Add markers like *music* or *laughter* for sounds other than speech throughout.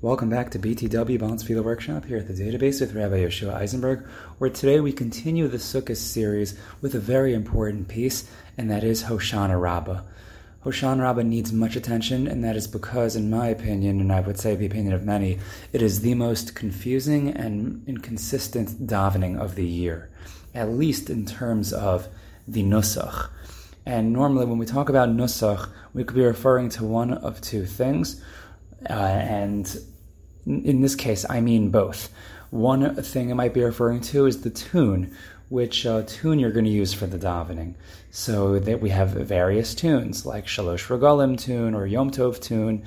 Welcome back to BTW Baal Tefillah Workshop here at the database with Rabbi Yoshua Eisenberg, where today we continue the Sukkot series with a very important piece, and that is Hoshana Rabbah. Hoshana Rabbah needs much attention, and that is because, in my opinion, and I would say the opinion of many, it is the most confusing and inconsistent davening of the year, at least in terms of the Nusach. And normally, when we talk about Nusach, we could be referring to one of two things. Uh, and in this case, I mean both. One thing I might be referring to is the tune, which uh, tune you're going to use for the davening. So that we have various tunes, like Shalosh Regalim tune, or Yom Tov tune,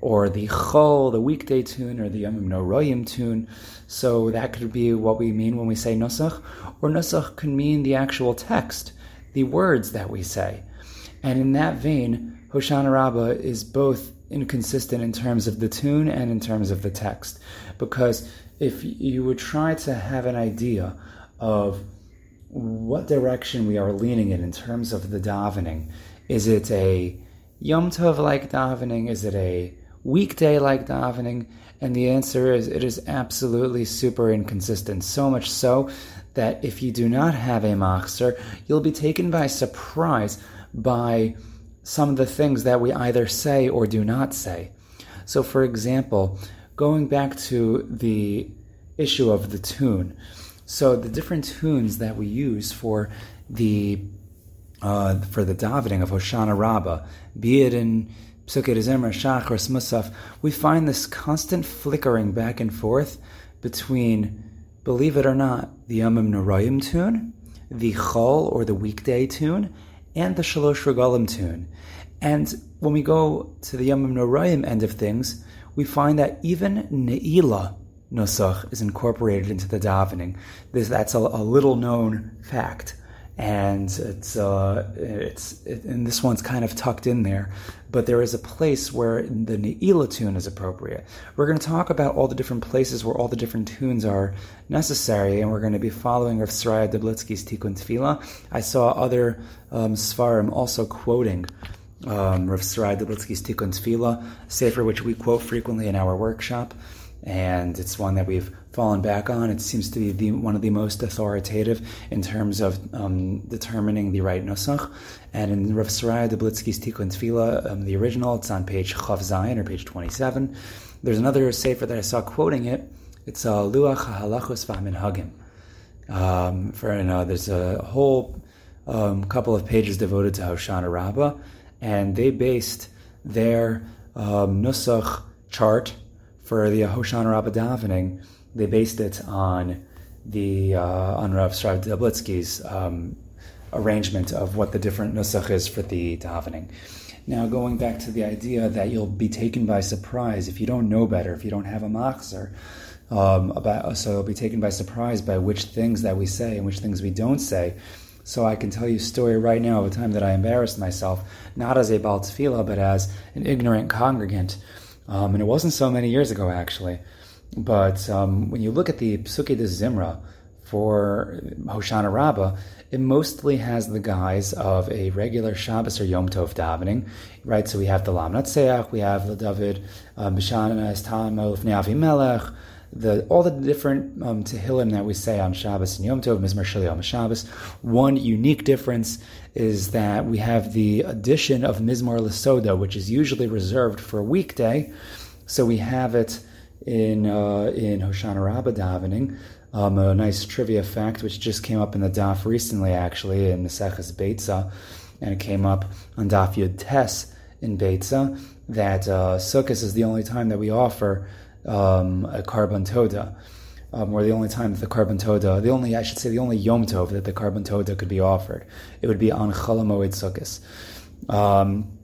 or the Chol, the weekday tune, or the Yom Noroyim tune. So that could be what we mean when we say Nusach, or Nusach can mean the actual text, the words that we say. And in that vein, Hoshana Rabbah is both inconsistent in terms of the tune and in terms of the text. Because if you would try to have an idea of what direction we are leaning in in terms of the davening, is it a Yom Tov like davening? Is it a weekday like davening? And the answer is it is absolutely super inconsistent. So much so that if you do not have a machzer, you'll be taken by surprise by some of the things that we either say or do not say. So, for example, going back to the issue of the tune, so the different tunes that we use for the uh, for the davening of Hoshana Rabbah, be it in Psukei Zimra, Shachar, Musaf, we find this constant flickering back and forth between, believe it or not, the Yomim Norayim tune, the Chol or the weekday tune, and the Shalosh Regalim tune. And when we go to the Yom Norayim end of things, we find that even Ne'ilah Nusach is incorporated into the davening. This, that's a, a little known fact. And it's, uh, it's it, and this one's kind of tucked in there, but there is a place where the Ne'ilah tune is appropriate. We're going to talk about all the different places where all the different tunes are necessary, and we're going to be following Rav Saraya Dublitzky's Tikkun Tefillah. I saw other um, Svarim also quoting um, Rav Sarai Dublitzky's Tikkun Tefillah, sefer which we quote frequently in our workshop, and it's one that we've fallen back on. It seems to be the, one of the most authoritative in terms of um, determining the right nusach. And in Rav Sarai Dublitzky's Tikkun Tefillah, um, the original, it's on page Chav Zayin or page 27. There's another sefer that I saw quoting it. It's uh, Luach HaHalachos V'Haminhagim. Um, for you know, there's a whole um, couple of pages devoted to Hoshana Rabbah and they based their um, Nusach chart for the Hoshana Rabbah davening. They based it on the uh, on Rav Sraya Dublitzky's um, arrangement of what the different Nusach is for the davening. Now, going back to the idea that you'll be taken by surprise if you don't know better, if you don't have a machzer, um, about so you'll be taken by surprise by which things that we say and which things we don't say. So I can tell you a story right now of a time that I embarrassed myself, not as a Baal Tefillah, but as an ignorant congregant. Um, and it wasn't so many years ago, actually. But um, when you look at the Psuke de Zimra for Hoshana Rabbah, it mostly has the guise of a regular Shabbos or Yom Tov davening, right? So we have the Lamenatzeach, we have the David um, Bishana Estam Elfnei Melech, the all the different um, Tehillim that we say on Shabbos and Yom Tov, Mizmor Shel Shabbos. One unique difference is that we have the addition of Mizmor Lesoda, which is usually reserved for a weekday. So we have it in uh, in Hoshana Rabbah davening. Um, a nice trivia fact, which just came up in the daf recently, actually in Maseches Beitza, and it came up on daf Yud Tes in Beitza, that uh, Sukkot is the only time that we offer um, a korban toda, um, or the only time that the korban toda, the only I should say the only yom tov that the korban toda could be offered, it would be on Chalamoid Sukkos, um,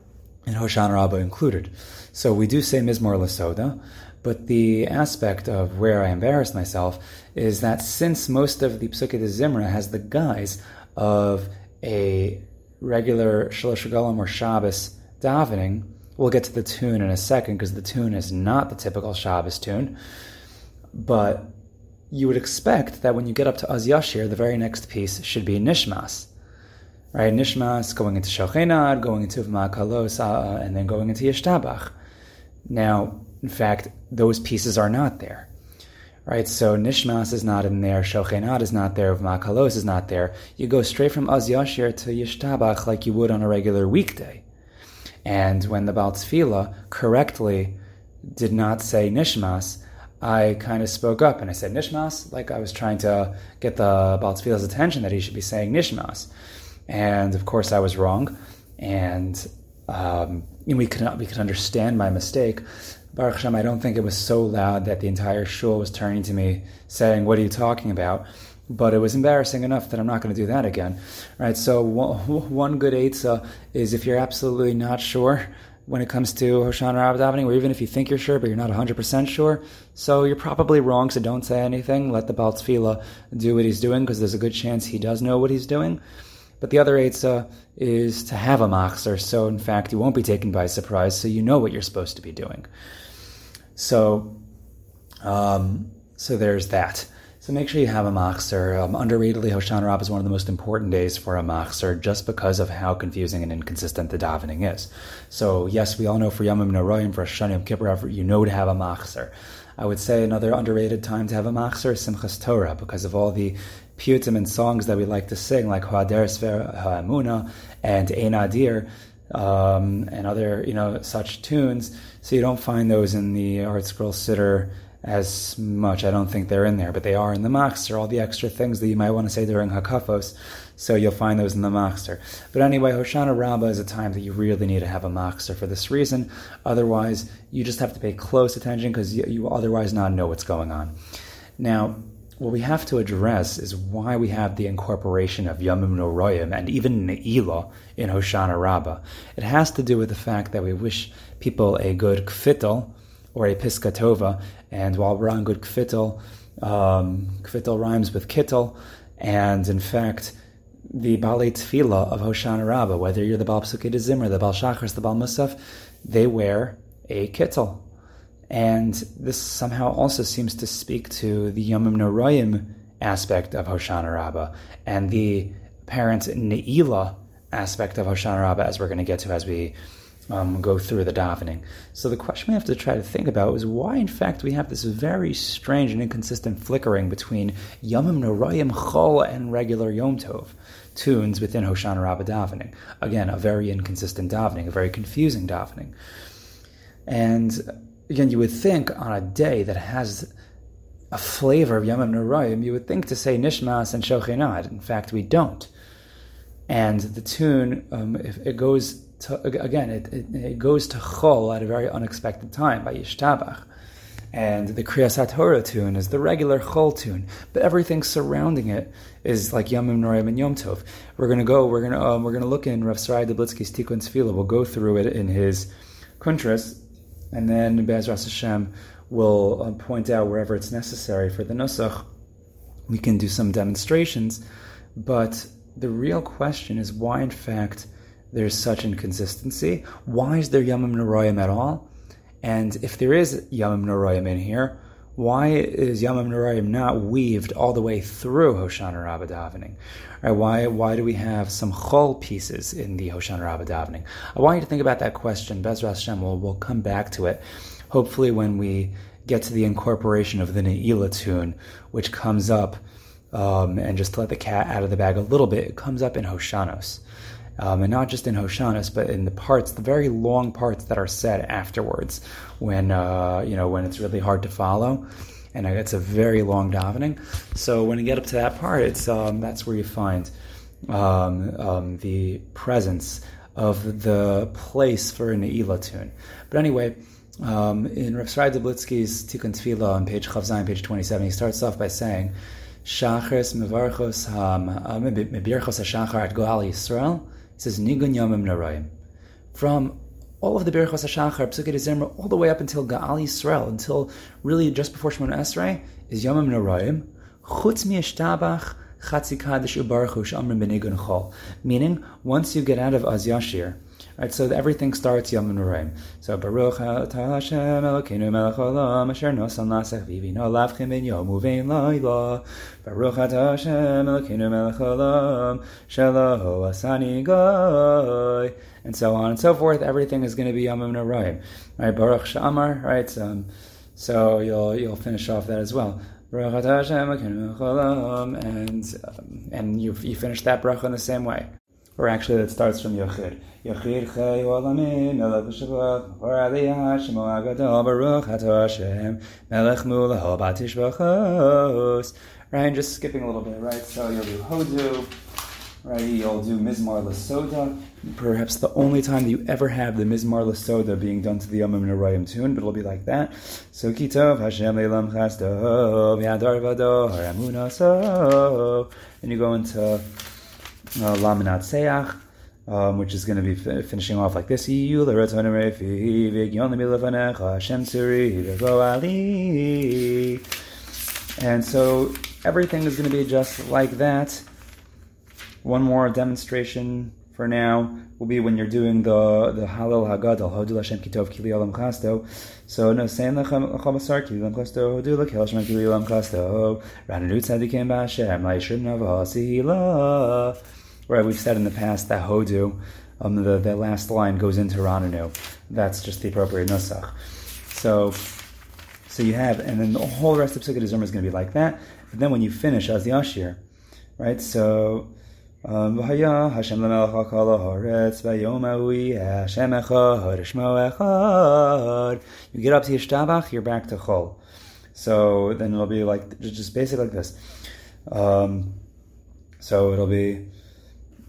and Hoshan Rabbah included. So we do say Mizmor Lasoda, but the aspect of where I embarrass myself is that since most of the Psukei Zimra has the guise of a regular Shalosh or Shabbos davening, We'll get to the tune in a second because the tune is not the typical Shabbos tune. But you would expect that when you get up to Az Yashir, the very next piece should be Nishmas. Right? Nishmas going into Shochenad, going into Ma'akalos, uh, and then going into Yishtabach. Now, in fact, those pieces are not there. Right, so Nishmas is not in there, Shochenad is not there, Makalos is not there. You go straight from Az Yashir to Yishtabach like you would on a regular weekday. And when the Baal Tefillah correctly did not say Nishmas, I kind of spoke up and I said Nishmas, like I was trying to get the Baal Tefillah's attention that he should be saying Nishmas. And of course I was wrong. And um, we could not, we could understand my mistake. Baruch Hashem, I don't think it was so loud that the entire shul was turning to me saying, "What are you talking about?" But it was embarrassing enough that I'm not going to do that again, right? So *laughs* one good eitzah is if you're absolutely not sure when it comes to Hoshana Rabbah davening, or even if you think you're sure but you're not 100% sure, so you're probably wrong. So don't say anything. Let the Baal Tefillah do what he's doing because there's a good chance he does know what he's doing. But the other Eitzah is to have a machzer, so in fact you won't be taken by surprise, so you know what you're supposed to be doing. So, um, so there's that. So make sure you have a machzer. Um, underratedly, Hoshana Rabbah is one of the most important days for a machzer, just because of how confusing and inconsistent the davening is. So yes, we all know for Yomim Noroyim, for Hashanah Yom Kippur, you know to have a machzer. I would say another underrated time to have a machzer is Simchas Torah, because of all the piyutim and songs that we like to sing, like Ha'ader Sver and Ein Adir, um, and other you know such tunes. So you don't find those in the ArtScroll Siddur as much. I don't think they're in there, but they are in the Machzer, all the extra things that you might want to say during Hakafos. So you'll find those in the Machzer. But anyway, Hoshana Rabbah is a time that you really need to have a Machzer for this reason. Otherwise, you just have to pay close attention because you, you otherwise not know what's going on. Now, what we have to address is why we have the incorporation of Yomim Noroyim and even Ne'ilah in Hoshana Rabbah. It has to do with the fact that we wish people a good kvitel or a piskatova, and while we're on good kvitel, um, kvitel rhymes with kittel, and in fact, the Baalei Tefillah of Hoshana Rabbah, whether you're the Baal Psukei Zimra, the Baal Shachar, the Baal Musaf, they wear a kittel. And this somehow also seems to speak to the Yomim Noroyim aspect of Hoshana Rabbah and the apparent Ne'ilah aspect of Hoshana Rabbah, as we're going to get to as we um, go through the davening. So the question we have to try to think about is why, in fact, we have this very strange and inconsistent flickering between Yomim Noroyim Chol and regular Yom Tov tunes within Hoshana Rabbah davening. Again, a very inconsistent davening, a very confusing davening. And again, you would think on a day that has a flavor of Yom Noroyim, you would think to say Nishmas and Shochinad. In fact, we don't. And the tune, um, if it goes to, again, it, it, it, goes to Chol at a very unexpected time by Yishtabach. And the Kriyas HaTorah tune is the regular Chol tune, but everything surrounding it is like Yom Noroyim and Yom Tov. We're gonna go. We're gonna um, we're gonna look in Rav Sarai Dublitzky's Tikkun Tefillah. We'll go through it in his Kuntras and then Be'ezras Hashem will uh, point out wherever it's necessary for the Nusach. We can do some demonstrations, but the real question is why, in fact, there's such inconsistency. Why is there Yamim Noroyim at all? And if there is Yamim Noroyim in here, why is Yamim Noroyim not weaved all the way through Hoshana Rabbah davening? Right, why, why do we have some chol pieces in the Hoshana Rabbah davening? I want you to think about that question. Bezras Hashem, we'll, we'll come back to it. Hopefully when we get to the incorporation of the Ne'ilah tune, which comes up, um, and just to let the cat out of the bag a little bit, it comes up in Hoshanos. Um, and not just in Hoshanas, but in the parts, the very long parts that are said afterwards, when uh, you know when it's really hard to follow, and it's a very long davening. So when you get up to that part, it's um, that's where you find um, um, the presence of the place for an Ne'ilah tune. But anyway. Um, in Rav Srai Dublitzky's Tikkun Tefillah on page Chavzayin, page 27, he starts off by saying, Shachris mevarchos mebirchos hashachar at Gaal Yisrael, he says Nigun Yomim Narayim. From all of the Berachos HaShachar, Psukei Zimra, all the way up until Gaal Yisrael, until really just before Shemon Esrei, is Yomim Narayim. Chutz mi'eshtabach chatzi kadosh ubaruchu shamrim benigun chol. Meaning, once you get out of Az Yashir, Right, so everything starts Yom Nuraim. So Baruch Hashem Elokeinu Melech Olam Asher Nosan Lasech Vivino Lavchim Ben Yom Uvein Laila Baruch Hashem Elokeinu Melech Olam Shelo Asani Goy and so on and so forth. Everything is going to be Yom Nuraim. Right, Baruch Shamar. Right, um, So you'll you'll finish off that as well. And um, and you you finish that bracha in the same way. Or actually, it starts from Yochid. Yochid chay olamin melech v'shavot or aliyah shemo agadol baruch hato Hashem melech mulaho batish v'chos. Right, just skipping a little bit, right? So you'll do Hodu, right? You'll do Mizmar Lasoda. Perhaps the only time that you ever have the Mizmar Lasoda being done to the Yomim Narayim tune, but it'll be like that. So Kitov Hashem Leilam Chasdov Yadar Vador Amuna and you go into Lamenatzeach. Um, which is going to be f- finishing off like this. And so everything is going to be just like that. One more demonstration for now will be when you're doing the the Hallel Hagadol, Hodul Hashem Kitov Kili Olam Chasto. So no saying Lechem Chamasar Kili Olam Chasto, Hodul Lekel Hashem Kili Olam Chasto, Rananu Tzadikim Ba'Hashem, La'ishrim Nava Sihila. Right, we've said in the past that Hodu, um, the, the last line goes into Rananu. That's just the appropriate Nusach. So, so you have, and then the whole rest of Psukei Zimra is going to be like that. But then when you finish as the Ashir, right? So um, Hashem vayom Hashem echad. You get up to Yishtabach, you're back to Chol. So then it'll be like just basically like this. Um, so it'll be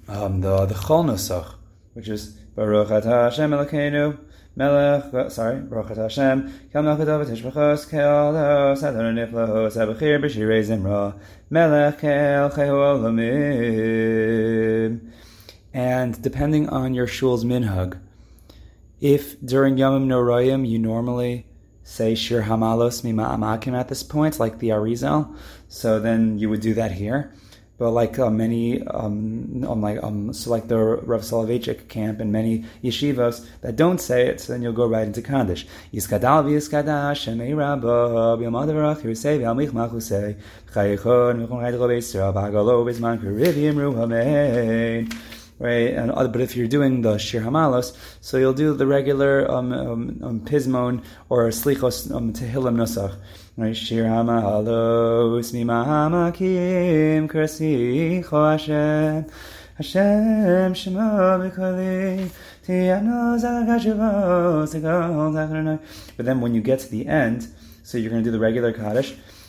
um, the the Chol Nusach, which is Baruch Atah Hashem Elokeinu Melech, sorry, Baruch Atah Hashem, Kel Melchadov Tishbachos, Kel Dos, Adon Niflahos, Abachir B'Shirei Zimra, Melech Kel Chehu Olamim. And depending on your shul's minhag, if during Yomim Norayim you normally say Shir Hamalos Mima Amakim at this point, like the Arizal, so then you would do that here but like uh, many, um, um, like um, so like the Rav Soloveitchik camp and many yeshivas that don't say it, so then you'll go right into Kaddish. Yiskadal v'yiskadash shemei rabba b'yamadarach yusei v'amich machusei chayichon v'chon chayit robeisra b'agalo b'zman kurivim ruhamein right? And, uh, but if you're doing the Shir Hamalos, so you'll do the regular um, um, um Pismon or Slichos um, Tehillim Nusach. Right? Shir Hamalos Mimahamakim Krasicho Hashem Hashem Shema B'Kali But then when you get to the end, so you're going to do the regular Kaddish,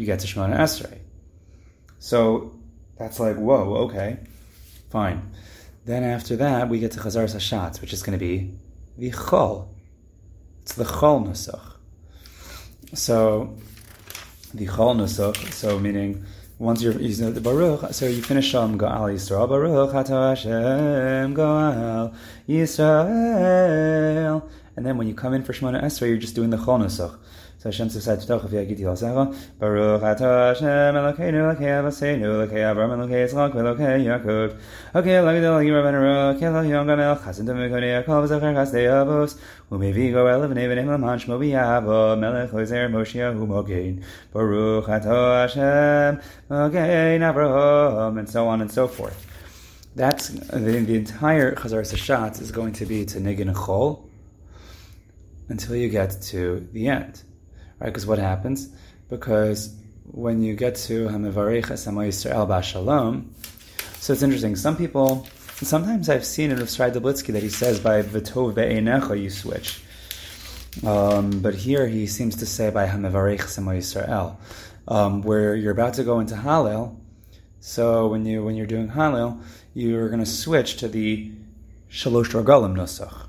you get to Shemona Esrei. So that's like, whoa, okay, fine. Then after that, we get to Chazar Hashatz, which is going to be the Chol. It's the Chol Nusach. So the Chol Nusach, so meaning once you're using the Baruch, so you finish on Gaal Yisrael, Baruch Hato Hashem Gaal Yisrael, and then when you come in for Shemona Esrei, you're just doing the Chol Nusach. So Hashem said to of Yagiti Lasecha, Baruch Atah Hashem Elokeinu Elokei Avaseinu Elokei Avram Elokei Yitzchak Elokei Yaakov. Elokei Lagdel Yirav Enero Elokei Elokei Yom Gamel Chasim Temekone Yaakov Zacher Chasdei Avos Umevi Goel Levnei V'nei Laman Shmo B'Yavo Melech Ozer Moshiach Umogein Baruch Atah Hashem Mogein Avraham and so on and so forth. That's the, the entire Chazar Sashat is going to be to Nigin Chol until you get to the end right? Because what happens? Because when you get to Hamivarech Esamo Yisrael Ba'Shalom, so it's interesting. Some people, sometimes I've seen in Rav Dublitzky that he says by V'tov Be'enecha you switch. Um, but here he seems to say by Hamivarech Esamo Yisrael, um, where you're about to go into Hallel. So when you when you're doing Hallel, you're going to switch to the Shalosh Regalim Nusach.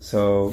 So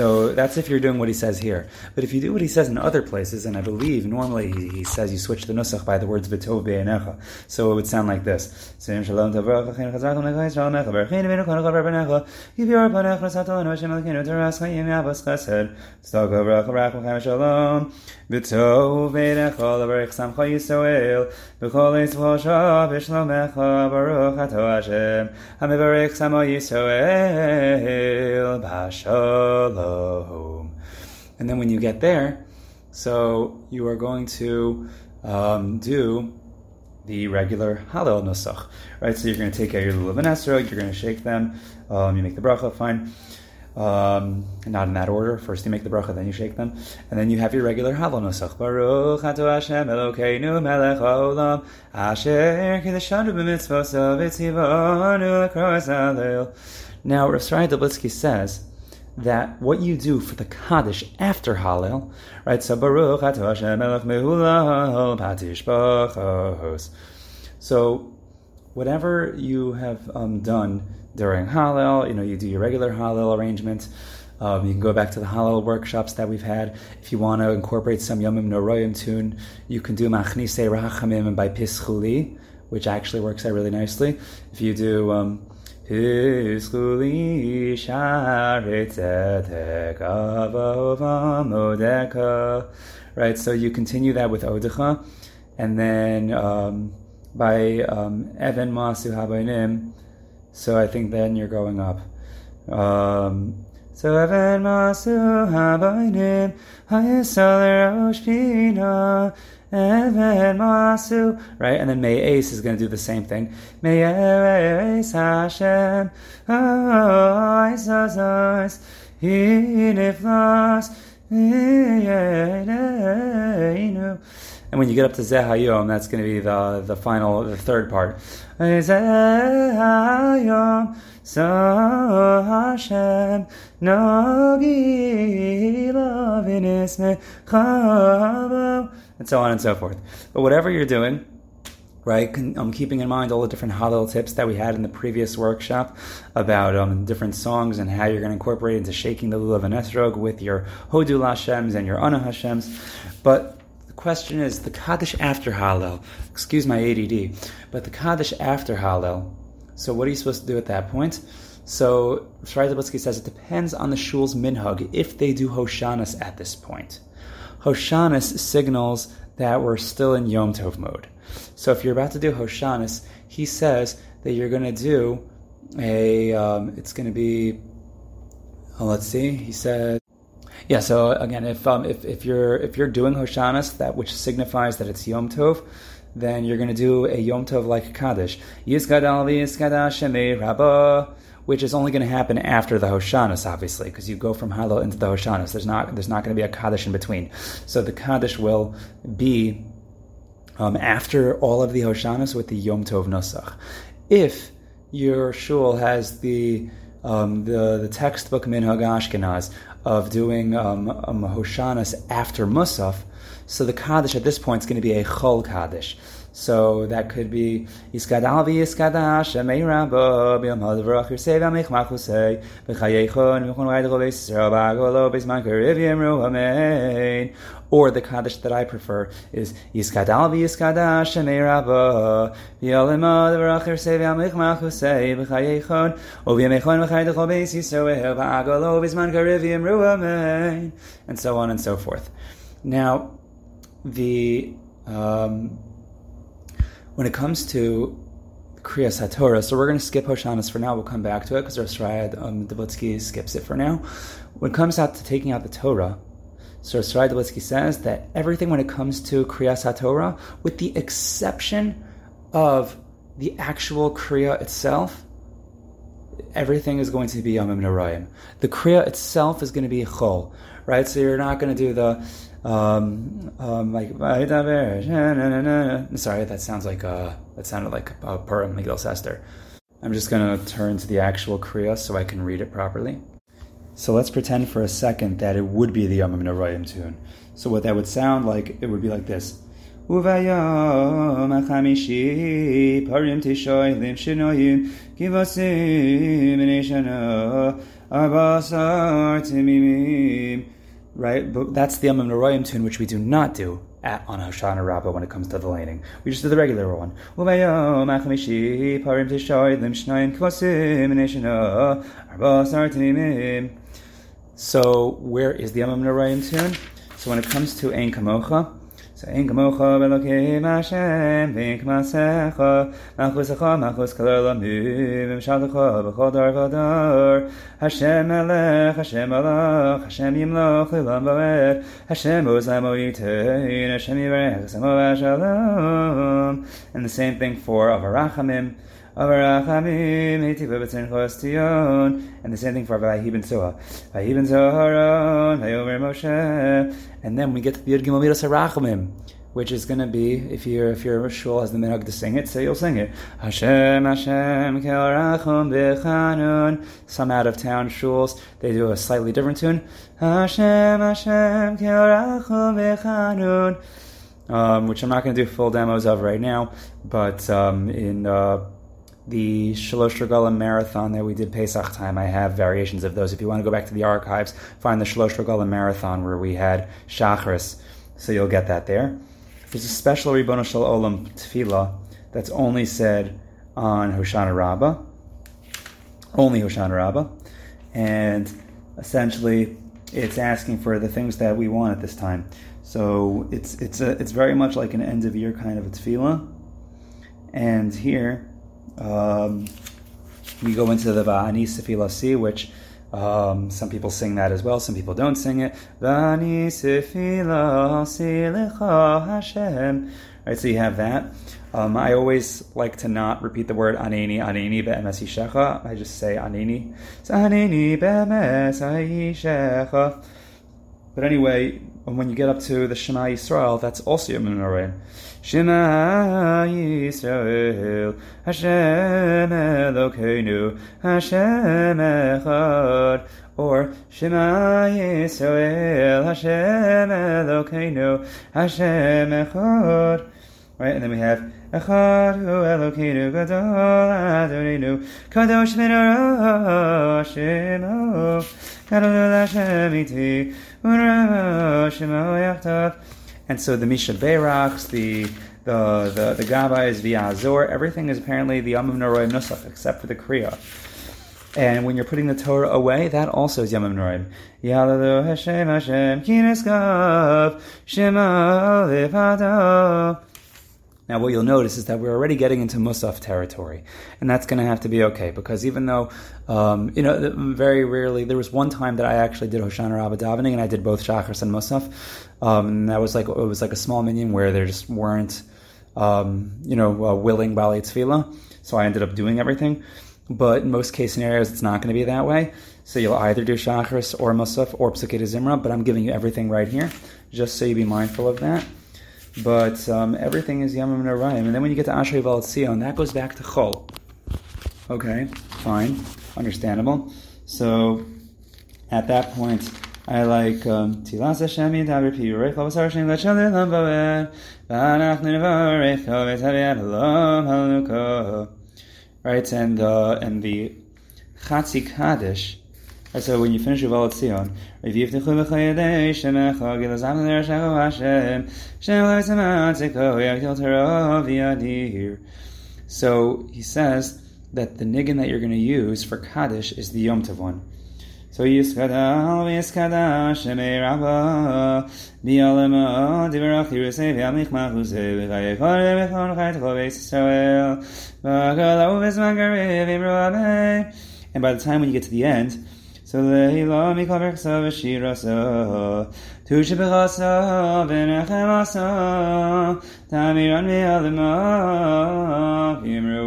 So that's if you're doing what he says here. But if you do what he says in other places, and I believe normally he, he says you switch the nusach by the words v'tov be'enecha. So it would sound like this. Home. And then when you get there, so you are going to um, do the regular Hallel Nusach, right? So you're going to take out your lulav and esrog, you're going to shake them, um, you make the bracha, fine. Um, not in that order. First you make the bracha, then you shake them, and then you have your regular Hallel Nusach. Baruch Ato Hashem Elokeinu Melech Haolam Asher Kiddushanu B'mitzvosav Etzivanu L'kros Hallel. Now, Rav Dublitzky says that what you do for the Kaddish after Hallel, right? So Baruch So whatever you have um, done during Hallel, you know, you do your regular Hallel arrangement. Um, you can go back to the Hallel workshops that we've had. If you want to incorporate some Yomim Noroyim tune, you can do Machnise Rachamim by Pischuli, which actually works out really nicely. If you do um, right, so you continue that with Odecha, and then um, by um, Evan Masu Habaynim, so I think then you're going up. Um, so Evan Masu Habaynim, Hayasaler Oshpina, Even Masu, right? And then May Ace is going to do the same thing. May Ace Hashem, and when you get up to Zehayom, that's going to be the the final, the third part. Zehayom, so Hashem, Nogi, Lovinisme, Chavo, and so on and so forth. But whatever you're doing, right? I'm keeping in mind all the different Hallel tips that we had in the previous workshop about um, different songs and how you're going to incorporate into shaking the lulav and esrog with your Hodu Hashems and your Ana Hashems. But the question is the Kaddish after Hallel. Excuse my ADD, but the Kaddish after Hallel. So what are you supposed to do at that point? So Shrai says it depends on the shul's minhag if they do Hoshanas at this point. Hoshanis signals that we're still in Yom Tov mode. So if you're about to do Hoshanis, he says that you're going to do a, um, it's going to be, oh, let's see, he said, yeah. So again, if um, if if you're if you're doing Hoshanis, that which signifies that it's Yom Tov, then you're going to do a Yom Tov like Kaddish. Yizgadal v'yizgadashemei rabba which is only going to happen after the Hoshanas, obviously, because you go from Hallel into the Hoshanas. There's not there's not going to be a Kaddish in between. So the Kaddish will be um, after all of the Hoshanas with the Yom Tov Nusach. If your shul has the um, the, the textbook Minhag Ashkenaz of doing um, um, Hoshanas after Musaf, so the Kaddish at this point is going to be a Chol Kaddish. So that could be Iskadal v'Iskadash Shemei Rabbo B'Yom Hadavrach Yirsei V'Amich Machusei B'Zman Karivim Ru or the Kaddish that I prefer is Yiskadal v'Yiskadash Shemei Rabbo B'Yom Hadavrach Yirsei V'Amich Machusei V'Chayeichon V'Yamechon V'Chay D'Chol B'Yis Yisrael B'Agolo Karivim Ru and so on and so forth. Now, the um, when it comes to Kriyas HaTorah, so we're going to skip Hoshanas for now. We'll come back to it because our Sraya um, skips it for now. When it comes out to taking out the Torah, so Sraya Dublitzky says that everything when it comes to Kriyas HaTorah, with the exception of the actual Kriya itself, everything is going to be Yomim Narayim. The Kriya itself is going to be Chol, right? So you're not going to do the Um, um, like sorry, that sounds like a that sounded like a Purim Megillah Esther. I'm just going to turn to the actual Kriya so I can read it properly. So let's pretend for a second that it would be the Yomim Noraim tune. So what that would sound like, it would be like this. וביום החמישי פרים תשוילים שינויים כבשים בני שנה ארבע עשר תמימים Right? But that's the Yomim Noraim tune, which we do not do at, on Hoshana Rabbah when it comes to the laning. We just do the regular one. So where is the Yomim Noraim tune? So when it comes to Ein Kamocha, Hashem, malchus kol olamim, v'mshalecha b'chol dar. Hashem melech, Hashem Hashem yimloch lilam Hashem Hashem yivarech. And the same thing for Avarachamim, And the same thing for Vahi ben Suha. Vahi ben Zoharon, Vayomer Moshe, and then we get to the Yud Gimel Midas Harachamim, which is going to be, if you're if you're shul has the minhag to sing it, so you'll sing it. Hashem, Hashem, Kel Rachum Bechanun. Some out of town shuls they do a slightly different tune. Hashem, Hashem, Kel Rachum Bechanun. Um, which I'm not going to do full demos of right now, but um, in uh, the Shalosh Regalim marathon that we did Pesach time. I have variations of those. If you want to go back to the archives, find the Shalosh Regalim marathon where we had Shachris, so you'll get that there. There's a special Ribono Shel Olam tefillah that's only said on Hoshana Rabbah, only Hoshana Rabbah, and essentially it's asking for the things that we want at this time. So it's it's a, it's very much like an end of year kind of a tefillah, and here um, we go into the Va'ani Sefilasi, which um, some people sing that as well, some people don't sing it. Va'ani Sefilasi Lecha Hashem. Right, so you have that. Um, I always like to not repeat the word aneni, aneni be'emes shecha. I just say aneni. So aneni be'emes shecha. But anyway, when you get up to the Shema Yisrael, that's also Yom Noraim. Shema Yisrael, Hashem Elokeinu, Hashem Echad. Or Shema Yisrael, Hashem Elokeinu, Hashem Echad. Right, and then we have Echad Hu Elokeinu Gadol Adonenu Kadosh Minara Shemo Gadol Hashem Iti Unra Shemo Yachtav and so the Misha Beirachs, the the the, the Gabais, the Azor, everything is apparently the Yamim Noroim Nusach, except for the Kriya. And when you're putting the Torah away, that also is Yamim Noraim. Yalalu Hashem Hashem Kineskav Shema now, what you'll notice is that we're already getting into Musaf territory, and that's going to have to be okay because even though, um, you know, very rarely there was one time that I actually did Hoshana Rabbah davening, and I did both Shachris and Musaf. Um, and that was like it was like a small minyan where there just weren't, um, you know, uh, willing Baalei Tefillah, so I ended up doing everything. But in most case scenarios, it's not going to be that way. So you'll either do Shachris or Musaf or Psukei Zimra, but I'm giving you everything right here, just so you be mindful of that. But um, everything is Yamim Narayim. And then when you get to Ashrei Val that goes back to Chol. Okay, fine, understandable. So at that point, I like um, Tilas Hashem Yidaber Pi Yorech V'anach Haluka Right, and, uh, and the Chatzi Kaddish and so when you finish your Valet Sion, Revivtichu b'chayadei shemecha gilazam l'rashachu Hashem, Shem le'samatziko yagdil tarov yadir. So he says that the niggin that you're going to use for Kaddish is the Yom Tov one. So Yiskadal v'Yiskadal Shemei Rabba B'Yalema Divrach Yerusei V'Yamich Machusei V'Vayekor V'Vechon Chaytcho V'Eis Yisrael V'Agalau V'Zman Garev And by the time when you get to the end, so leila mikol berksa v'shirasa tu shebechasa v'nechemasa tamiran v'alima v'imru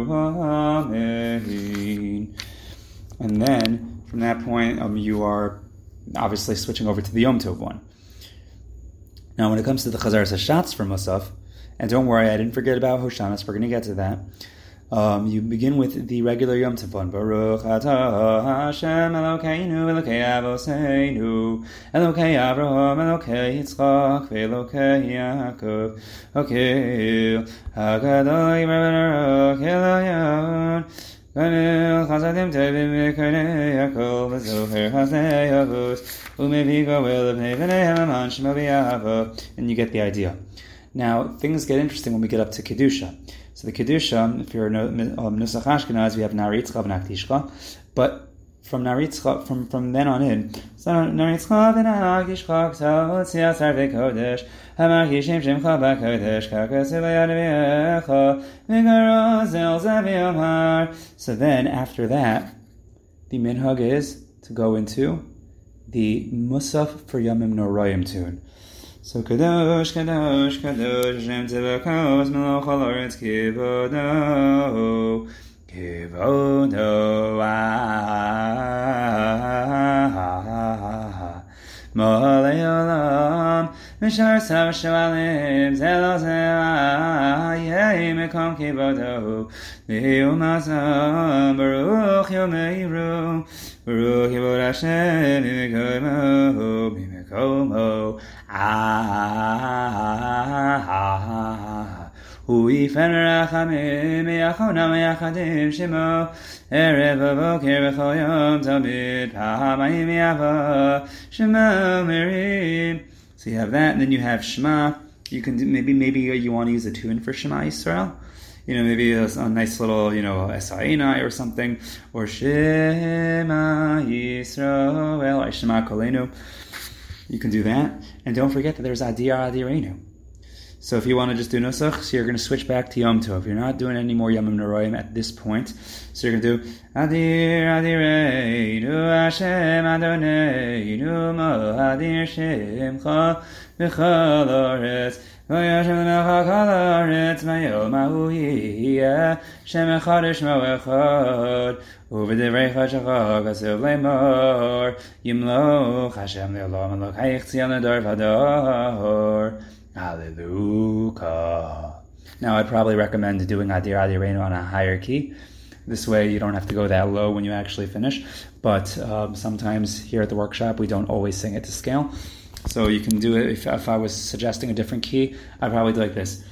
amen and then from that point um, you are obviously switching over to the Yom Tov one Now, when it comes to the Chazar Hashatz for Musaf, and don't worry, I didn't forget about Hoshanas, we're going to get to that. Um, you begin with the regular Yom Tov one. Baruch atah Hashem Elokeinu Elokei Avoseinu Elokei Avraham Elokei Yitzchak Elokei Yaakov Okay Hakadosh Baruch Eloyon Kanil Chasadim Tevim V'Karnei Yaakov V'Zoher Hasnei Yavus Umevigo Elabnei V'nei Helaman Shemo And you get the idea. Now, things get interesting when we get up to Kedusha. So the Kedusha, if you're um, Nusach Ashkenaz, we have Naritzcha v'Naktishcha, but from Naritzcha, from, from then on in, so Naritzcha v'Naktishcha, Ktavot Siyasar v'Kodesh, Hamakishim Shemcha b'Kodesh, Kakasu v'Yad v'Echa, Zel Zaviyomar. So then, after that, the minhag is to go into the Musaf for Yomim Noroyim tune. So kadosh, kadosh, kadosh, Shem Tzevakos, Melech HaLoretz, Kivodo, Kivodo, Molei Olam, Mishar Sav Shualim, Zelo Yei Mekom Kivodo, Vihu Mazam, Baruch Yomeiru, Baruch Yivod Hashem, Mimekomo, Mimekomo, הוא יפן רחמים מיחונה מיחדים שמו ערב ובוקר בכל יום תמיד פעמיים יבוא שמו מרים So you have that, and then you have Shema. You can do, maybe maybe you want to use a tune for Shema Yisrael. You know, maybe a, a nice little, you know, Esainai or something, or Shema Yisrael, or Shema Kolenu. You can do that. And don't forget that there's Adir Adirenu. So if you want to just do Nusach, so you're going to switch back to Yom Tov. You're not doing any more Yom Noroim at this point. So you're going to do Adir Adirenu Hashem Adoneinu Mo Adir Shemcha V'chol Oretz V'yashem L'necha Kol Oretz Mayom Ahu Yeh Shem Echadosh Mo Echad ובדברי חשך כסוב לאמור ימלוך השם לעולם אלוקייך ציון לדור ודור Hallelujah. Now, I'd probably recommend doing Adir Adirenu on a higher key. This way, you don't have to go that low when you actually finish. But um, sometimes here at the workshop, we don't always sing it to scale. So you can do it. If, if I was suggesting a different key, I'd probably do like this.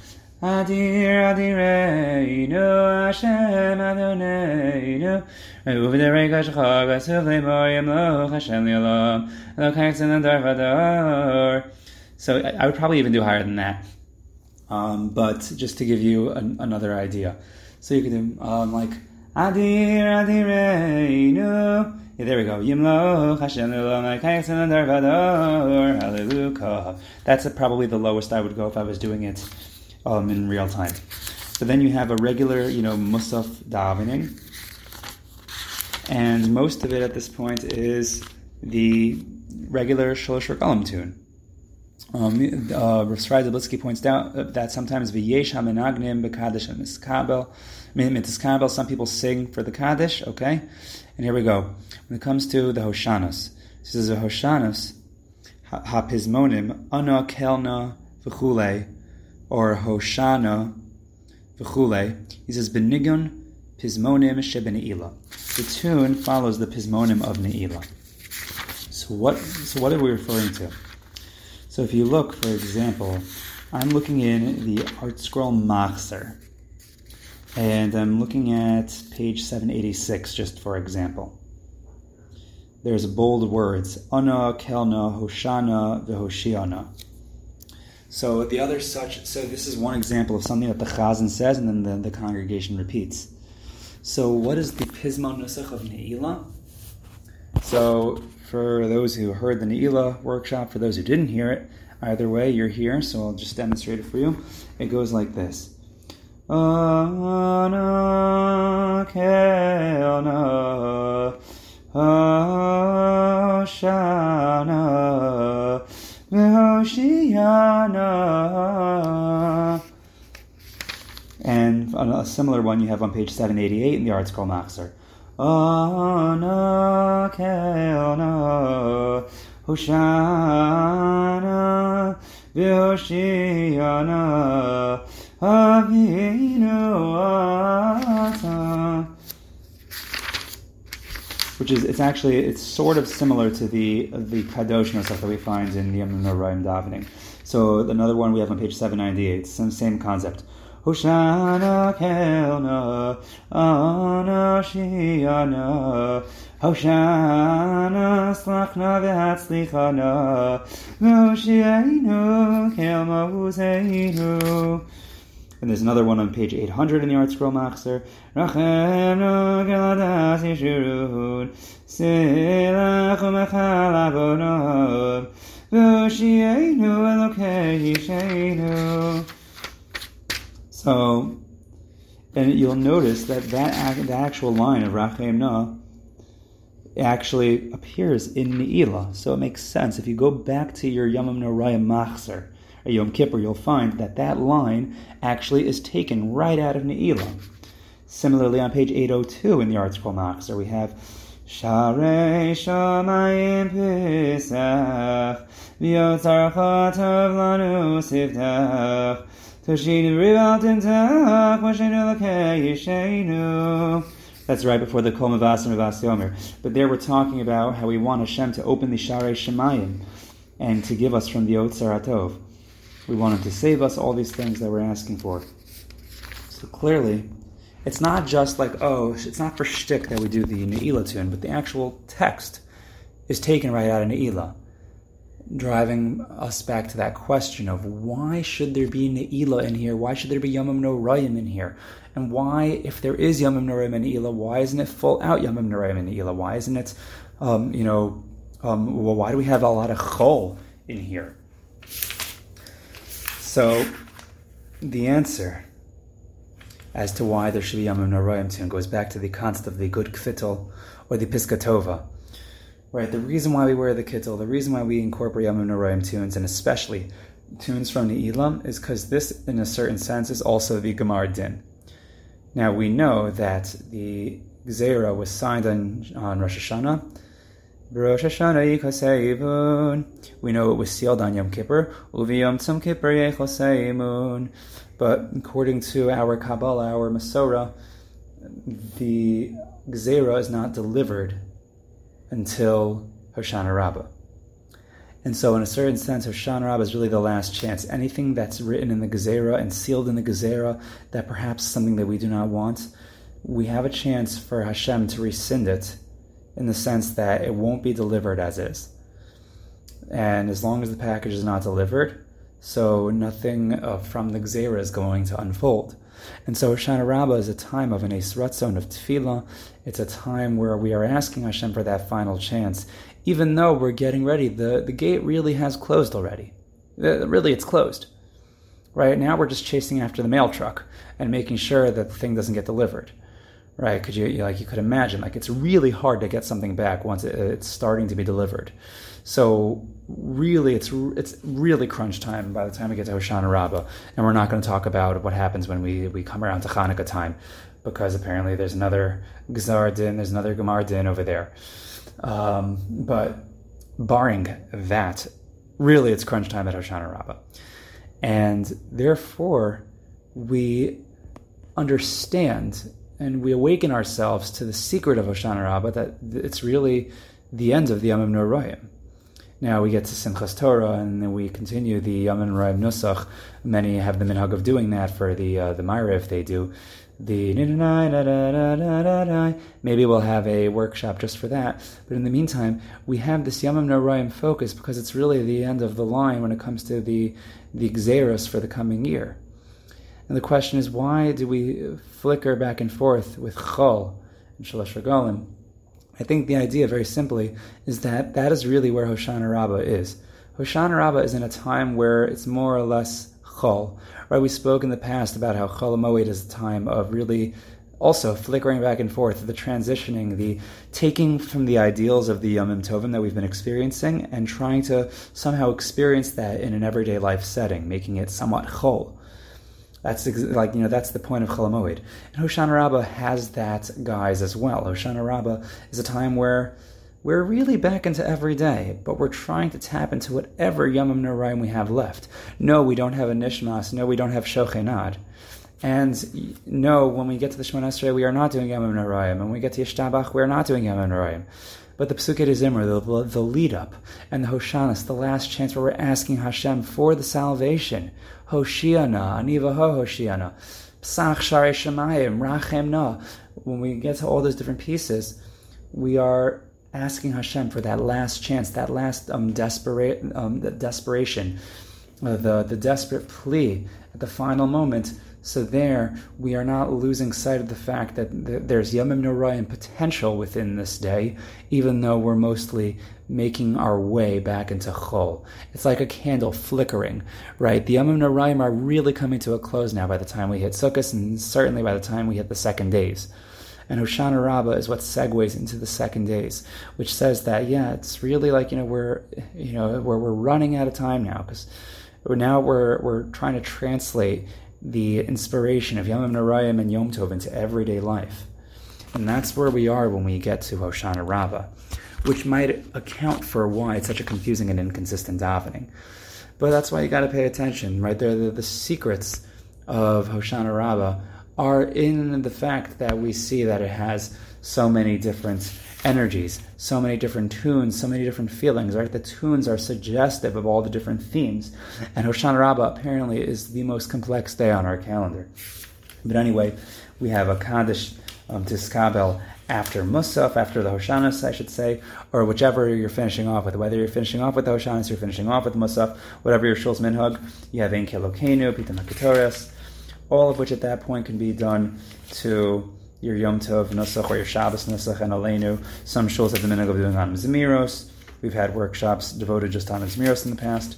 Adir Adireinu Hashem Adoneinu Uvidere Kashchag Asuvle Moyim Loch Hashem Li'olam Elokach Zinadar Vador So I would probably even do higher than that. Um, but just to give you an, another idea. So you can do um, like Adir Adireinu yeah, there we go. Yimlo Hallelujah. That's probably the lowest I would go if I was doing it um, in real time. But then you have a regular, you know, Musaf davening, and most of it at this point is the regular Shalosh Regalim tune. Um, uh, Rav Dublitzky points out that sometimes v'yesh hamenagnim b'kadosh and mitzkabel. Some people sing for the kaddish. Okay, and here we go. When it comes to the Hoshanas, this is a Hoshanas, Hapizmonim, Ana Kelna V'chule, or Hoshana V'chule. He says, Benigun Pismonim Shebeneila. The tune follows the Pismonim of Neila. So what, so what are we referring to? So if you look, for example, I'm looking in the ArtScroll Machzer. And I'm looking at page 786, just for example. There's bold words, Ana, Kelna, Hoshana, Vehoshiana. So the other such, so this is one example of something that the Chazan says and then the, the congregation repeats. So what is the Pismon Nusach of Ne'ilah? So for those who heard the Ne'ilah workshop, for those who didn't hear it, either way, you're here, so I'll just demonstrate it for you. It goes like this. And a similar one you have on page 788 in the ArtScroll Machzer. Ana Kelna Hoshana v'hoshiana avinu which is it's actually it's sort of similar to the the kadosh stuff that we find in the Yom Noraim davening. So another one we have on page seven ninety eight, same same concept. Hoshana kelna anashiana Hoshana slachna v'hatzlichana Moshienu kelma huzeinu and there's another one on page 800 in the Machzer. V'oshienu elokei yishenu. So, and you'll notice that that the actual line of Rachem Na actually appears in Ne'ilah. So it makes sense. If you go back to your Yamam Norayim Machzer, or Yom Kippur, you'll find that that line actually is taken right out of Ne'ilah. Similarly, on page 802 in the ArtScroll Machzer, we have Sharei Shamayim Pesach V'yotzar Chatav Lanu Sivtach Toshin Rivaltim Tach Mashenu Lakei Yishenu that's right before the Kol Mavas and Mavas Yomer. But there we're talking about how we want Hashem to open the Sharei Shemayim and to give us from the Otzar Atov. We want Him to save us, all these things that we're asking for. So clearly, it's not just like, oh, it's not for shtick that we do the Ne'ilah tune, but the actual text is taken right out of Ne'ilah, driving us back to that question of why should there be Ne'ilah in here? Why should there be Yomim Norayim in here? And why, if there is Yomim Norayim and Ne'ilah, why isn't it full out Yomim Norayim and Ne'ilah? Why isn't it, um, you know, um, well, why do we have a lot of Chol in here? So, the answer as to why there should be Yamim Noroyim tune goes back to the concept of the good kvitel or the piskatova. Right, the reason why we wear the kittel, the reason why we incorporate Yamim Noroyim tunes, and especially tunes from the Elam, is because this, in a certain sense, is also the Gemar Din. Now we know that the Gzera was signed on, on Rosh Hashanah, Rosh Hashanah. We know it was sealed on Yom Kippur. Kippur. But according to our Kabbalah, our Masorah, the Gzera is not delivered until Hoshana Rabbah. And so, in a certain sense, Hoshana Rabbah is really the last chance. Anything that's written in the Gezerah and sealed in the Gezerah, that perhaps something that we do not want, we have a chance for Hashem to rescind it in the sense that it won't be delivered as is. And as long as the package is not delivered, so nothing uh, from the Gzera is going to unfold. And so Hoshana Rabbah is a time of an Esratzon of Tefillah. It's a time where we are asking Hashem for that final chance, even though we're getting ready. The, the gate really has closed already. Uh, really, it's closed. Right now, we're just chasing after the mail truck and making sure that the thing doesn't get delivered right? Because you, you, like you could imagine, like it's really hard to get something back once it, it's starting to be delivered. So really, it's it's really crunch time by the time we get to Hoshana Rabbah, and we're not going to talk about what happens when we we come around to Hanukkah time, because apparently there's another Gzar Din, there's another Gemar Din over there. Um, but barring that, really, it's crunch time at Hoshana Rabbah, and therefore we understand and we awaken ourselves to the secret of Hoshana Rabbah that it's really the end of the Yamim Noraim. Now we get to Simchas Torah, and then we continue the Yamim Noraim Nusach. Many have the minhag of doing that for the uh, the if they do. The maybe we'll have a workshop just for that. But in the meantime, we have this Yamim Noraim focus because it's really the end of the line when it comes to the the for the coming year. And the question is, why do we flicker back and forth with chol and shalosh regalim? I think the idea, very simply, is that that is really where Hoshana Rabbah is. Hoshana Rabbah is in a time where it's more or less chol. Right? We spoke in the past about how chol moed is a time of really also flickering back and forth, the transitioning, the taking from the ideals of the Yomim Tovim that we've been experiencing and trying to somehow experience that in an everyday life setting, making it somewhat chol. That's like you know that's the point of Chol Hamoed. And Hoshana Rabbah has that guise as well. Hoshana Rabbah is a time where we're really back into every day, but we're trying to tap into whatever Yamim Noraim we have left. No, we don't have a Nishmas. No, we don't have Shochen Ad. And no, when we get to the Shemon Esrei, we are not doing Noraim. And when we get to Yishtabach, we are not doing Yamim Noraim. But the Pesukei de Zimra, the, the lead up, and the Hoshanas, the last chance where we're asking Hashem for the salvation. Hoshiana, Aniva Ho Hoshiana, Psach Shari Shemayim, Rachem Na. When we get to all those different pieces, we are asking Hashem for that last chance, that last um, desperate, um, desperation, uh, the, the desperate plea at the final moment. So there, we are not losing sight of the fact that there's Yamim Noraim potential within this day, even though we're mostly making our way back into Chol. It's like a candle flickering, right? The Yamim Noraim are really coming to a close now by the time we hit Sukkot, and certainly by the time we hit the second days. And Hoshana Rabbah is what segues into the second days, which says that yeah, it's really like you know we're you know where we're running out of time now because now we're we're trying to translate the inspiration of Yom Narayim and Yom Tov into everyday life, and that's where we are when we get to Hoshana Rabbah, which might account for why it's such a confusing and inconsistent davening. But that's why you got to pay attention, right? There, the, the secrets of Hoshana Rabbah are in the fact that we see that it has so many different energies, so many different tunes, so many different feelings, right? The tunes are suggestive of all the different themes. And Hoshana Rabbah apparently is the most complex day on our calendar. But anyway, we have a Kaddish um, Tiskabel after Musaf, after the Hoshanas, I should say, or whichever you're finishing off with. Whether you're finishing off with the Hoshanas, you're finishing off with Musaf, whatever your Shul's Minhag, you have Ein Kelokenu, Pitum Haketores, all of which at that point can be done to your Yom Tov Nusach or your Shabbos Nusach and Aleinu. Some shuls have the minhag of doing Anim Zmiros. We've had workshops devoted just Anim Zmiros in the past.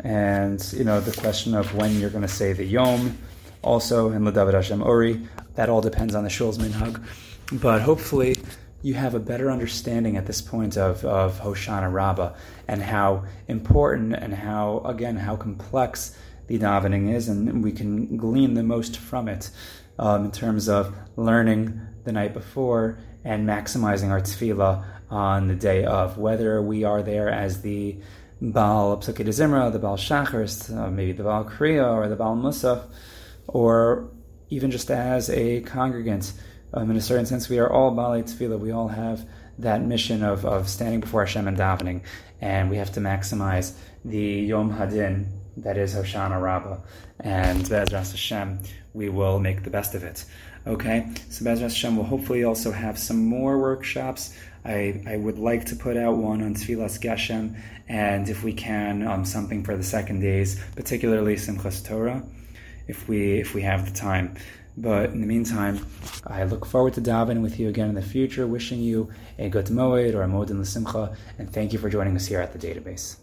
And, you know, the question of when you're going to say the Yom, also in Ladavid Hashem Ori, that all depends on the shul's minhag. But hopefully, you have a better understanding at this point of, of Hoshana Rabbah and how important and how, again, how complex the davening is, and we can glean the most from it um, in terms of learning the night before and maximizing our tefillah on the day of. Whether we are there as the Baal Pesukei de Zimra, the Baal Shachar, uh, maybe the Baal Kriya or the Baal Musaf, or even just as a congregant. Um, in a certain sense, we are all Baal Tefillah. We all have that mission of, of standing before Hashem and davening, and we have to maximize the Yom Hadin, that is Hoshana Rabbah. And Bezras Hashem, we will make the best of it. Okay, so Bezras Hashem will hopefully also have some more workshops. I, I would like to put out one on Tfilas Geshem, and if we can, um, something for the second days, particularly Simchas Torah, if we if we have the time. But in the meantime, I look forward to davening with you again in the future. Wishing you a good moed or a moed in the simcha, and thank you for joining us here at the database.